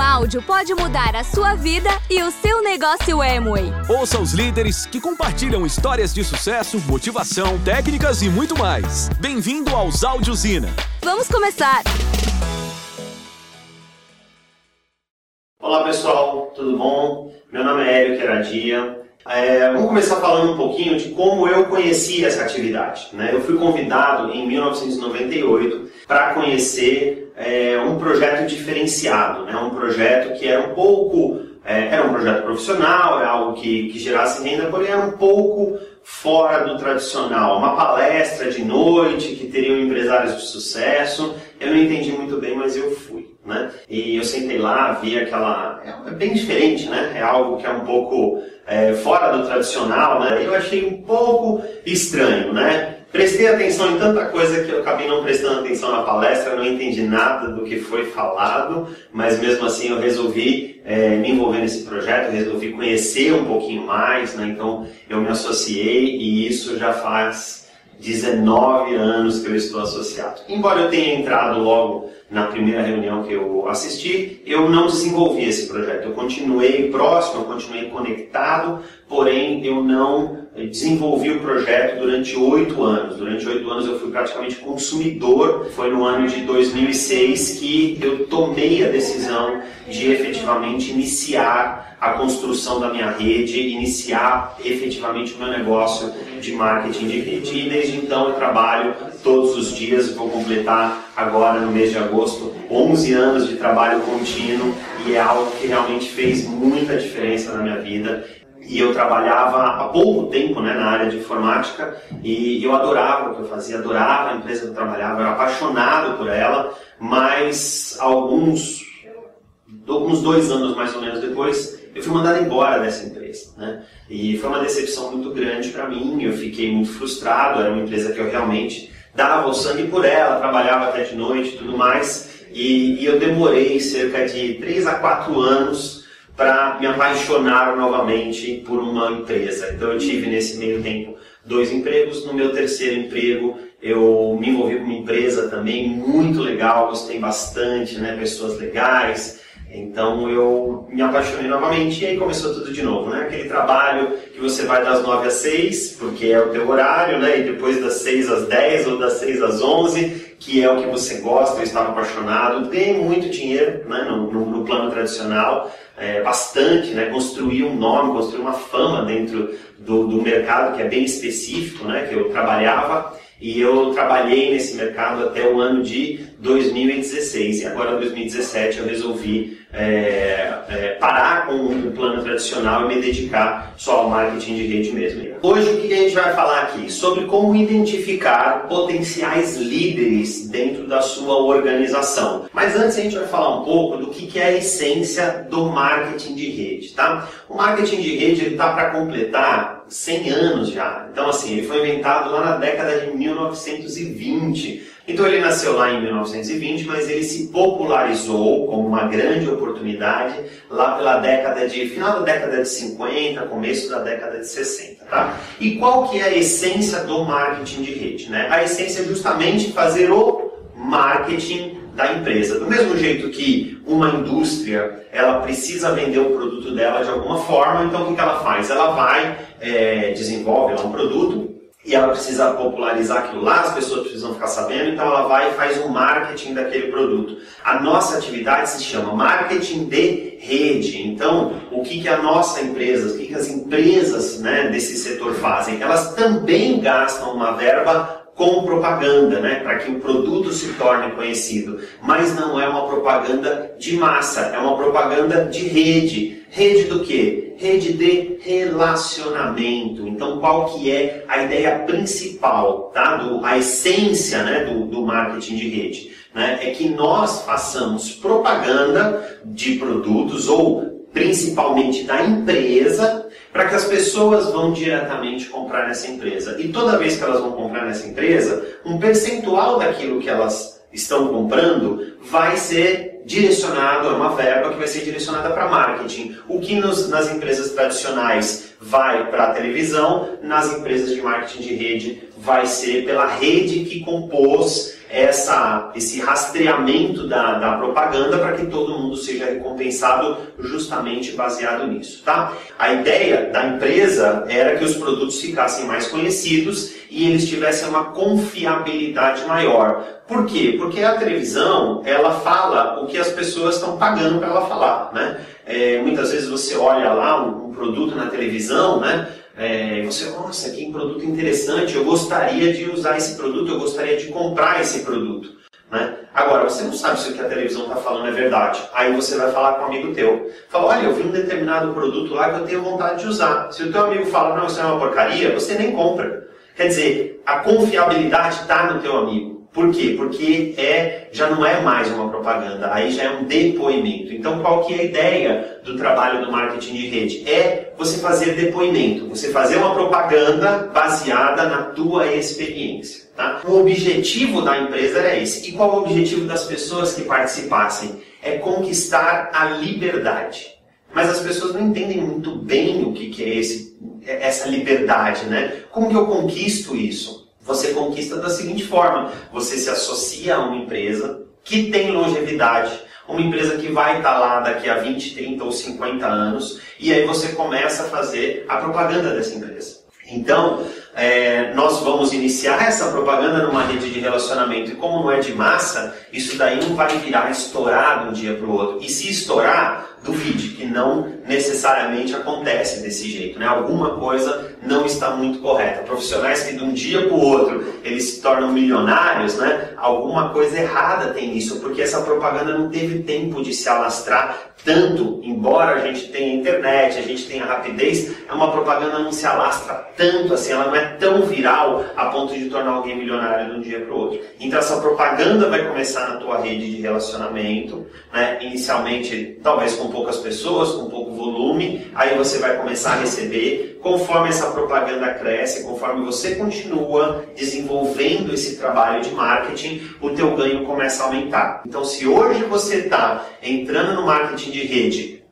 Um áudio pode mudar a sua vida e o seu negócio Amway. Ouça os líderes que compartilham histórias de sucesso, motivação, técnicas e muito mais. Bem-vindo aos Áudiosina. Vamos começar! Olá pessoal, tudo bom? Meu nome é Hélio Queradia. É, vamos começar falando um pouquinho de como eu conheci essa atividade. Né? Eu fui convidado em 1998 para conhecer é, um projeto diferenciado, né? um projeto que era um pouco é, era um projeto profissional, era algo que, que gerasse renda, porém era um pouco fora do tradicional. Uma palestra de noite que teriam empresários de sucesso. Eu não entendi muito bem, mas eu fui. Né? E eu sentei lá, vi aquela. É bem diferente, né? É algo que é um pouco é, fora do tradicional, né? Eu achei um pouco estranho, né? Prestei atenção em tanta coisa que eu acabei não prestando atenção na palestra, não entendi nada do que foi falado, mas mesmo assim eu resolvi é, me envolver nesse projeto, resolvi conhecer um pouquinho mais, né? então eu me associei e isso já faz 19 anos que eu estou associado. Embora eu tenha entrado logo na primeira reunião que eu assisti, eu não desenvolvi esse projeto. Eu continuei próximo, eu continuei conectado, porém eu não desenvolvi o projeto durante oito anos. Durante oito anos eu fui praticamente consumidor. Foi no ano de 2006 que eu tomei a decisão de efetivamente iniciar a construção da minha rede, iniciar efetivamente o meu negócio de marketing de rede. E desde então eu trabalho todos os dias, vou completar agora no mês de agosto 11 anos de trabalho contínuo e é algo que realmente fez muita diferença na minha vida e eu trabalhava há pouco tempo né, na área de informática e eu adorava o que eu fazia, adorava a empresa que eu trabalhava, eu era apaixonado por ela, mas alguns, alguns dois anos mais ou menos depois, eu fui mandado embora dessa empresa. Né? E foi uma decepção muito grande para mim, eu fiquei muito frustrado, era uma empresa que eu realmente dava o sangue por ela, trabalhava até de noite e tudo mais, e, e eu demorei cerca de três a quatro anos para me apaixonar novamente por uma empresa. Então eu tive nesse meio tempo dois empregos. No meu terceiro emprego eu me envolvi com uma empresa também muito legal, gostei bastante, né? Pessoas legais. Então eu me apaixonei novamente e aí começou tudo de novo, né? Aquele trabalho que você vai das 9 às 6, porque é o teu horário, né? E depois das 6 às 10 ou das 6 às 11, que é o que você gosta, eu estava apaixonado. Ganhei muito dinheiro né? no, no, no plano tradicional, é, bastante, né? construir um nome, construir uma fama dentro do, do mercado que é bem específico, né? que eu trabalhava. E eu trabalhei nesse mercado até o ano de 2016. E agora, em 2017, eu resolvi é, é, parar com o plano tradicional e me dedicar só ao marketing de rede mesmo. Hoje, o que a gente vai falar aqui? Sobre como identificar potenciais líderes dentro da sua organização. Mas antes, a gente vai falar um pouco do que é a essência do marketing de rede. Tá? O marketing de rede está para completar 100 anos já. Então, assim, ele foi inventado lá na década de 1920. Então ele nasceu lá em 1920, mas ele se popularizou como uma grande oportunidade lá pela década de final da década de 50, começo da década de 60, tá? E qual que é a essência do marketing de rede, né? A essência é justamente fazer o marketing da empresa. Do mesmo jeito que uma indústria ela precisa vender o produto dela de alguma forma, então o que, ela faz? Ela vai, é, desenvolve um produto, e ela precisa popularizar aquilo lá, as pessoas precisam ficar sabendo, então ela vai e faz um marketing daquele produto. A nossa atividade se chama marketing de rede. Então, o que, que a nossa empresa, o que, que as empresas né, desse setor fazem? Elas também gastam uma verba com propaganda, né, para que o produto se torne conhecido. Mas não é uma propaganda de massa, é uma propaganda de rede. Rede do quê? Rede de relacionamento. Então, qual que é a ideia principal, tá? Do, a essência né, do, do marketing de rede? Né? É que nós façamos propaganda de produtos ou principalmente da empresa, para que as pessoas vão diretamente comprar nessa empresa. E toda vez que elas vão comprar nessa empresa, um percentual daquilo que elas estão comprando vai ser direcionado a uma verba que vai ser direcionada para marketing. O que nos, nas empresas tradicionais vai para a televisão, nas empresas de marketing de rede vai ser pela rede que compôs essa, esse rastreamento da, da propaganda para que todo mundo seja recompensado justamente baseado nisso, tá? A ideia da empresa era que os produtos ficassem mais conhecidos e eles tivessem uma confiabilidade maior. Por quê? Porque a televisão, ela fala o que as pessoas estão pagando para ela falar, né? É, muitas vezes você olha lá um, um produto na televisão, né? É, você, nossa, que produto interessante, eu gostaria de usar esse produto, eu gostaria de comprar esse produto. Né? Agora, você não sabe se o que a televisão está falando é verdade. Aí você vai falar com um amigo teu. Fala, olha, eu vi um determinado produto lá que eu tenho vontade de usar. Se o teu amigo fala, não, isso é uma porcaria, você nem compra. Quer dizer, a confiabilidade está no teu amigo. Por quê? Porque é, já não é mais uma propaganda, aí já é um depoimento. Então, qual que é a ideia do trabalho do marketing de rede? É você fazer depoimento, você fazer uma propaganda baseada na tua experiência. Tá? O objetivo da empresa é esse. E qual o objetivo das pessoas que participassem? É conquistar a liberdade. Mas as pessoas não entendem muito bem o que, que é esse, essa liberdade, né? Como que eu conquisto isso? você conquista da seguinte forma: você se associa a uma empresa que tem longevidade, uma empresa que vai estar lá daqui a 20, 30 ou 50 anos, e aí você começa a fazer a propaganda dessa empresa. Então, é, nós vamos iniciar essa propaganda numa rede de relacionamento, e como não é de massa, isso daí não vai virar estourar de um dia para o outro. E se estourar, duvide que não necessariamente acontece desse jeito, né? Alguma coisa não está muito correta. Profissionais que de um dia para o outro eles se tornam milionários, né? Alguma coisa errada tem nisso, porque essa propaganda não teve tempo de se alastrar tanto, embora a gente tenha internet, a gente tenha rapidez, é uma propaganda não se alastra tanto assim, ela não é tão viral a ponto de tornar alguém milionário de um dia para o outro. Então essa propaganda vai começar na tua rede de relacionamento, né? Inicialmente, talvez com poucas pessoas, com pouco volume, aí você vai começar a receber. Conforme essa propaganda cresce, conforme você continua desenvolvendo esse trabalho de marketing, o teu ganho começa a aumentar. Então, se hoje você está entrando no marketing de rede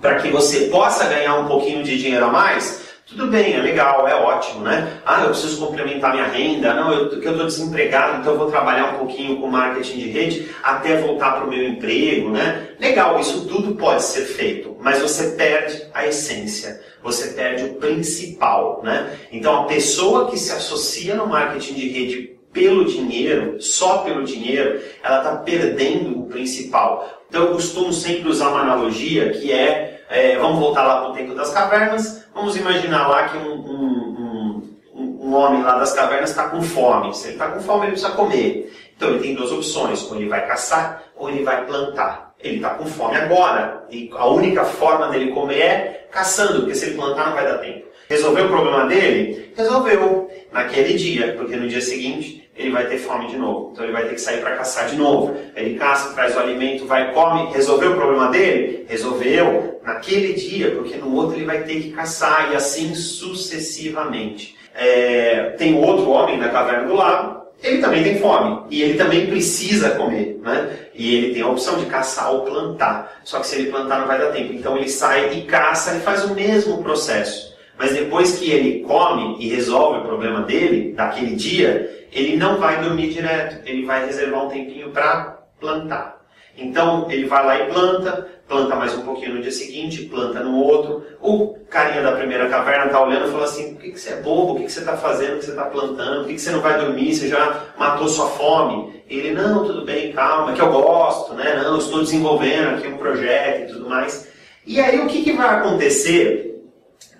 para que você possa ganhar um pouquinho de dinheiro a mais, tudo bem, é legal, é ótimo, né? Ah, eu preciso complementar minha renda, não, eu, que eu estou desempregado, então eu vou trabalhar um pouquinho com marketing de rede até voltar para o meu emprego, né? Legal, isso tudo pode ser feito, mas você perde a essência, você perde o principal, né? Então a pessoa que se associa no marketing de rede pelo dinheiro, só pelo dinheiro, ela está perdendo o principal. Então eu costumo sempre usar uma analogia que é, é vamos voltar lá para o tempo das cavernas, Vamos imaginar lá que um, um, um, um homem lá das cavernas está com fome. Se ele está com fome, ele precisa comer. Então ele tem duas opções: ou ele vai caçar ou ele vai plantar. Ele está com fome agora e a única forma dele comer é caçando, porque se ele plantar não vai dar tempo. Resolveu o problema dele? Resolveu naquele dia, porque no dia seguinte ele vai ter fome de novo. Então ele vai ter que sair para caçar de novo. Ele caça, traz o alimento, vai, come. Resolveu o problema dele? Resolveu naquele dia, porque no outro ele vai ter que caçar e assim sucessivamente. É, tem outro homem na caverna do lago, ele também tem fome e ele também precisa comer, né? E ele tem a opção de caçar ou plantar. Só que se ele plantar não vai dar tempo. Então ele sai e caça e faz o mesmo processo. Mas depois que ele come e resolve o problema dele, daquele dia, ele não vai dormir direto. Ele vai reservar um tempinho para plantar. Então ele vai lá e planta, planta mais um pouquinho no dia seguinte, planta no outro. O carinha da primeira caverna está olhando e fala assim: por que, que você é bobo? O que, que você está fazendo? O que você está plantando? Por que, que você não vai dormir? Você já matou sua fome? Ele: não, tudo bem, calma, que eu gosto, né? Não, estou desenvolvendo aqui um projeto e tudo mais. E aí o que, que vai acontecer?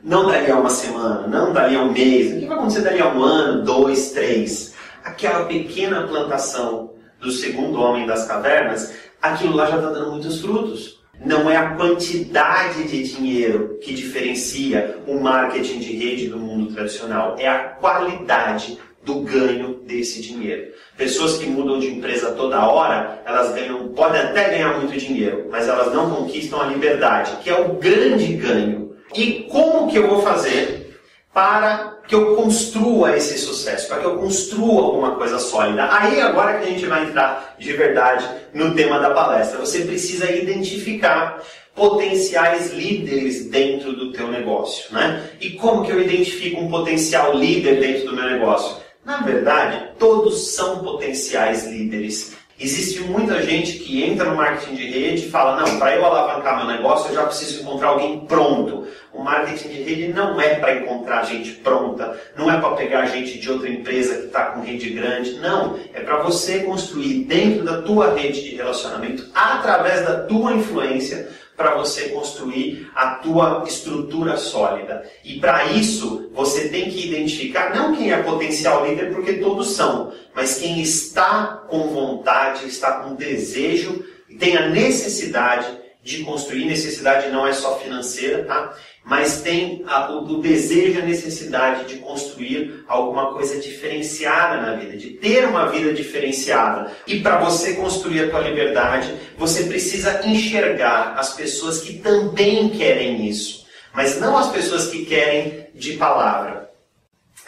Não dali a uma semana, não dali a um mês, o que vai acontecer dali a um ano, dois, três? Aquela pequena plantação do segundo homem das cavernas aquilo lá já está dando muitos frutos. Não é a quantidade de dinheiro que diferencia o marketing de rede do mundo tradicional, é a qualidade do ganho desse dinheiro. Pessoas que mudam de empresa toda hora, elas ganham, podem até ganhar muito dinheiro, mas elas não conquistam a liberdade, que é o grande ganho. E como que eu vou fazer para que eu construa esse sucesso, para que eu construa alguma coisa sólida. Aí agora que a gente vai entrar de verdade no tema da palestra, você precisa identificar potenciais líderes dentro do teu negócio, né? E como que eu identifico um potencial líder dentro do meu negócio? Na verdade, todos são potenciais líderes. Existe muita gente que entra no marketing de rede e fala: não, para eu alavancar meu negócio eu já preciso encontrar alguém pronto. O marketing de rede não é para encontrar gente pronta, não é para pegar gente de outra empresa que está com rede grande, não. É para você construir dentro da tua rede de relacionamento, através da tua influência, para você construir a tua estrutura sólida. E para isso, você tem que identificar não quem é potencial líder, porque todos são, mas quem está com vontade, está com desejo tem a necessidade de construir. Necessidade não é só financeira, tá? Mas tem a, o, o, desejo e a necessidade de construir alguma coisa diferenciada na vida, de ter uma vida diferenciada. E para você construir a tua liberdade, você precisa enxergar as pessoas que também querem isso, mas não as pessoas que querem de palavra,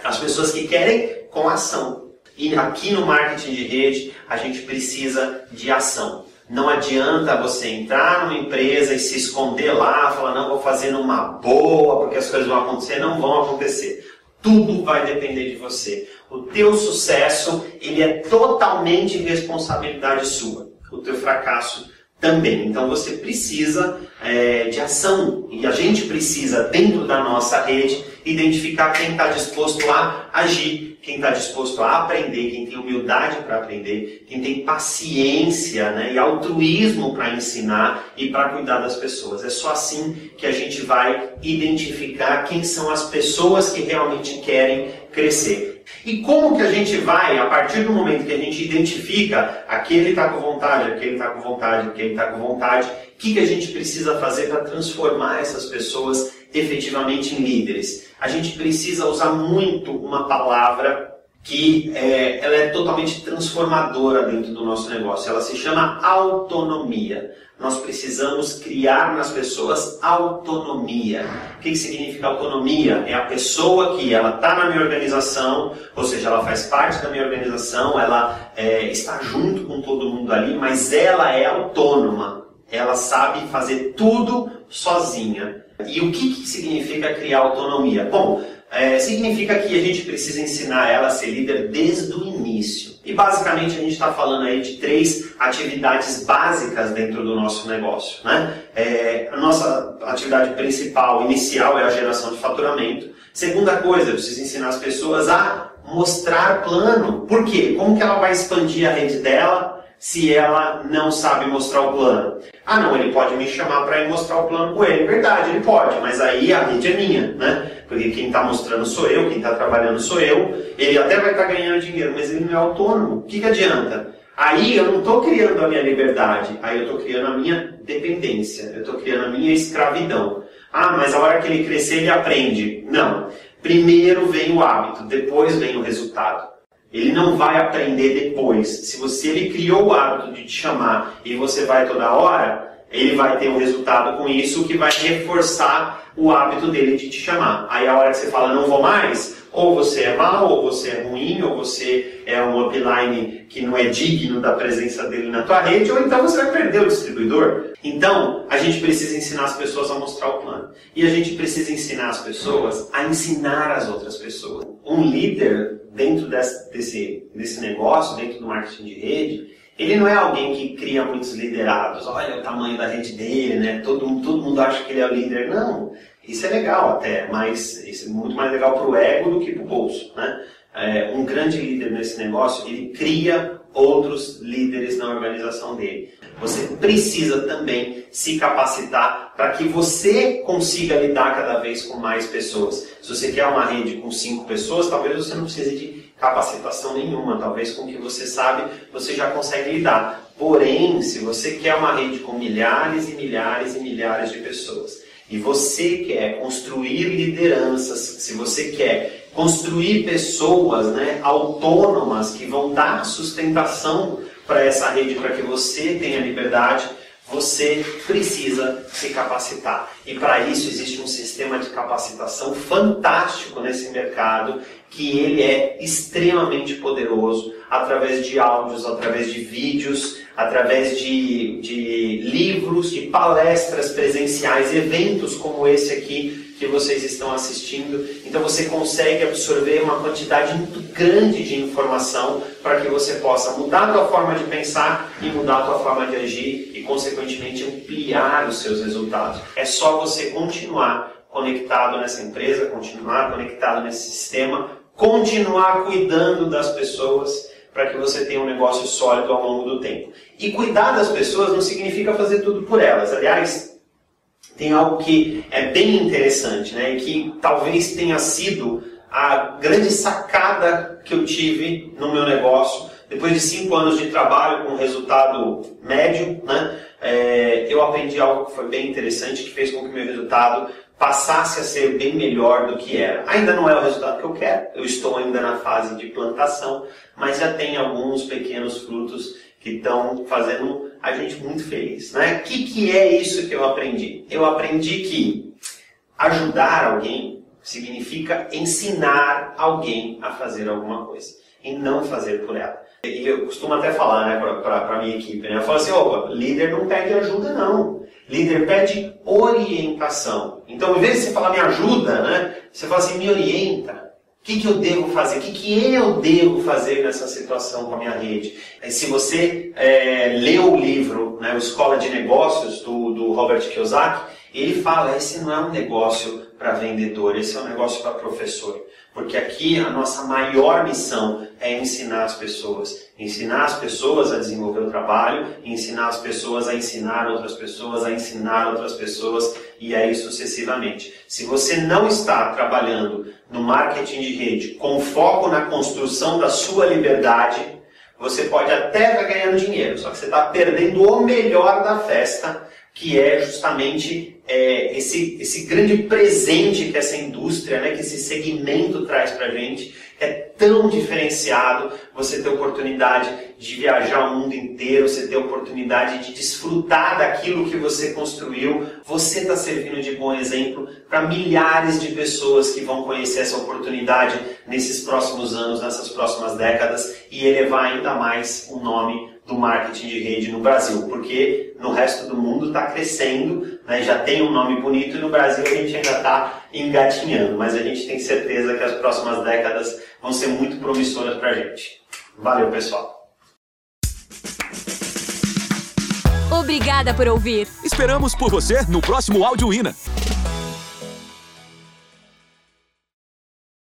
as pessoas que querem com ação. E aqui no marketing de rede, a gente precisa de ação. Não adianta você entrar numa empresa e se esconder lá, falar, não, vou fazer numa boa, porque as coisas vão acontecer. Não vão acontecer. Tudo vai depender de você. O teu sucesso, ele é totalmente responsabilidade sua. O teu fracasso também. Então você precisa é, de ação. E a gente precisa, dentro da nossa rede, identificar quem está disposto a agir quem está disposto a aprender, quem tem humildade para aprender, quem tem paciência né, e altruísmo para ensinar e para cuidar das pessoas. É só assim que a gente vai identificar quem são as pessoas que realmente querem crescer. E como que a gente vai, a partir do momento que a gente identifica aquele está com vontade, aquele está com vontade, aquele está com vontade, o que, que a gente precisa fazer para transformar essas pessoas efetivamente em líderes? A gente precisa usar muito uma palavra que é, ela é totalmente transformadora dentro do nosso negócio. Ela se chama autonomia. Nós precisamos criar nas pessoas autonomia. O que, significa autonomia? É a pessoa que ela está na minha organização, ou seja, ela faz parte da minha organização, ela é, está junto com todo mundo ali, mas ela é autônoma. Ela sabe fazer tudo sozinha. E o que, que significa criar autonomia? Bom, é, significa que a gente precisa ensinar ela a ser líder desde o início. E basicamente a gente está falando aí de três atividades básicas dentro do nosso negócio. Né? É, a nossa atividade principal, inicial, é a geração de faturamento. Segunda coisa, eu preciso ensinar as pessoas a mostrar plano. Por quê? Como que ela vai expandir a rede dela? Se ela não sabe mostrar o plano. Ah, não, ele pode me chamar para ir mostrar o plano com ele. Verdade, ele pode, mas aí a rede é minha, né? Porque quem está mostrando sou eu, quem está trabalhando sou eu. Ele até vai estar tá ganhando dinheiro, mas ele não é autônomo. O que, que adianta? Aí eu não estou criando a minha liberdade, aí eu estou criando a minha dependência, eu estou criando a minha escravidão. Ah, mas a hora que ele crescer ele aprende. Não. Primeiro vem o hábito, depois vem o resultado. Ele não vai aprender depois. Se você ele criou o hábito de te chamar e você vai toda hora, ele vai ter um resultado com isso que vai reforçar o hábito dele de te chamar. Aí a hora que você fala não vou mais, ou você é mal, ou você é ruim, ou você é um upline que não é digno da presença dele na tua rede, ou então você vai perder o distribuidor. Então, a gente precisa ensinar as pessoas a mostrar o plano. E a gente precisa ensinar as pessoas a ensinar as outras pessoas. Um líder dentro desse, desse, desse negócio, dentro do marketing de rede, ele não é alguém que cria muitos liderados. Olha o tamanho da rede dele, né? Todo, todo mundo acha que ele é o líder. Não, isso é legal até, mas isso é muito mais legal para o ego do que para o bolso, né? É, um grande líder nesse negócio, ele cria outros líderes na organização dele. Você precisa também se capacitar para que você consiga lidar cada vez com mais pessoas. Se você quer uma rede com cinco pessoas, talvez você não precise de capacitação nenhuma. Talvez com o que você sabe você já consegue lidar. Porém, se você quer uma rede com milhares e milhares e milhares de pessoas e você quer construir lideranças, se você quer construir pessoas né, autônomas que vão dar sustentação para essa rede, para que você tenha liberdade, você precisa se capacitar. E para isso existe um sistema de capacitação fantástico nesse mercado que ele é extremamente poderoso através de áudios, através de vídeos, através de, de livros, de palestras presenciais, eventos como esse aqui que vocês estão assistindo. Então você consegue absorver uma quantidade muito grande de informação para que você possa mudar a sua forma de pensar e mudar a sua forma de agir e consequentemente ampliar os seus resultados. É só você continuar conectado nessa empresa, continuar conectado nesse sistema, continuar cuidando das pessoas para que você tenha um negócio sólido ao longo do tempo. E cuidar das pessoas não significa fazer tudo por elas. Aliás, tem algo que é bem interessante, né? E que talvez tenha sido a grande sacada que eu tive no meu negócio. Depois de cinco anos de trabalho com resultado médio, né? É, eu aprendi algo que foi bem interessante, que fez com que meu resultado passasse a ser bem melhor do que era. Ainda não é o resultado que eu quero, eu estou ainda na fase de plantação, mas já tem alguns pequenos frutos que estão fazendo a gente muito feliz. Né? O que, que é isso que eu aprendi? Eu aprendi que ajudar alguém significa ensinar alguém a fazer alguma coisa e não fazer por ela. E eu costumo até falar né, para a minha equipe, né? eu falo assim, opa, líder não pede ajuda não, líder pede orientação. Então, em vez de você falar me ajuda, né, você fala assim, me orienta. O que, que eu devo fazer? O que, que eu devo fazer nessa situação com a minha rede? Se você é, o livro, né, o Escola de Negócios, do, do Robert Kiyosaki, ele fala, esse não é um negócio para vendedor, esse é um negócio para professor. Porque aqui a nossa maior missão é ensinar as pessoas. Ensinar as pessoas a desenvolver o trabalho, ensinar as pessoas a ensinar outras pessoas, a ensinar outras pessoas e aí sucessivamente. Se você não está trabalhando no marketing de rede com foco na construção da sua liberdade, você pode até estar ganhando dinheiro, só que você está perdendo o melhor da festa, que é justamente é, esse, esse grande presente que essa indústria, né, que esse segmento traz para a gente, é tão diferenciado você ter oportunidade de viajar o mundo inteiro, você ter oportunidade de desfrutar daquilo que você construiu. Você está servindo de bom exemplo para milhares de pessoas que vão conhecer essa oportunidade nesses próximos anos, nessas próximas décadas e elevar ainda mais o nome do marketing de rede no Brasil, porque no resto do mundo está crescendo, né, já tem um nome bonito e no Brasil a gente ainda está engatinhando, mas a gente tem certeza que as próximas décadas vão ser muito promissoras para a gente. Valeu, pessoal! Obrigada por ouvir. Esperamos por você no próximo Áudio Ina.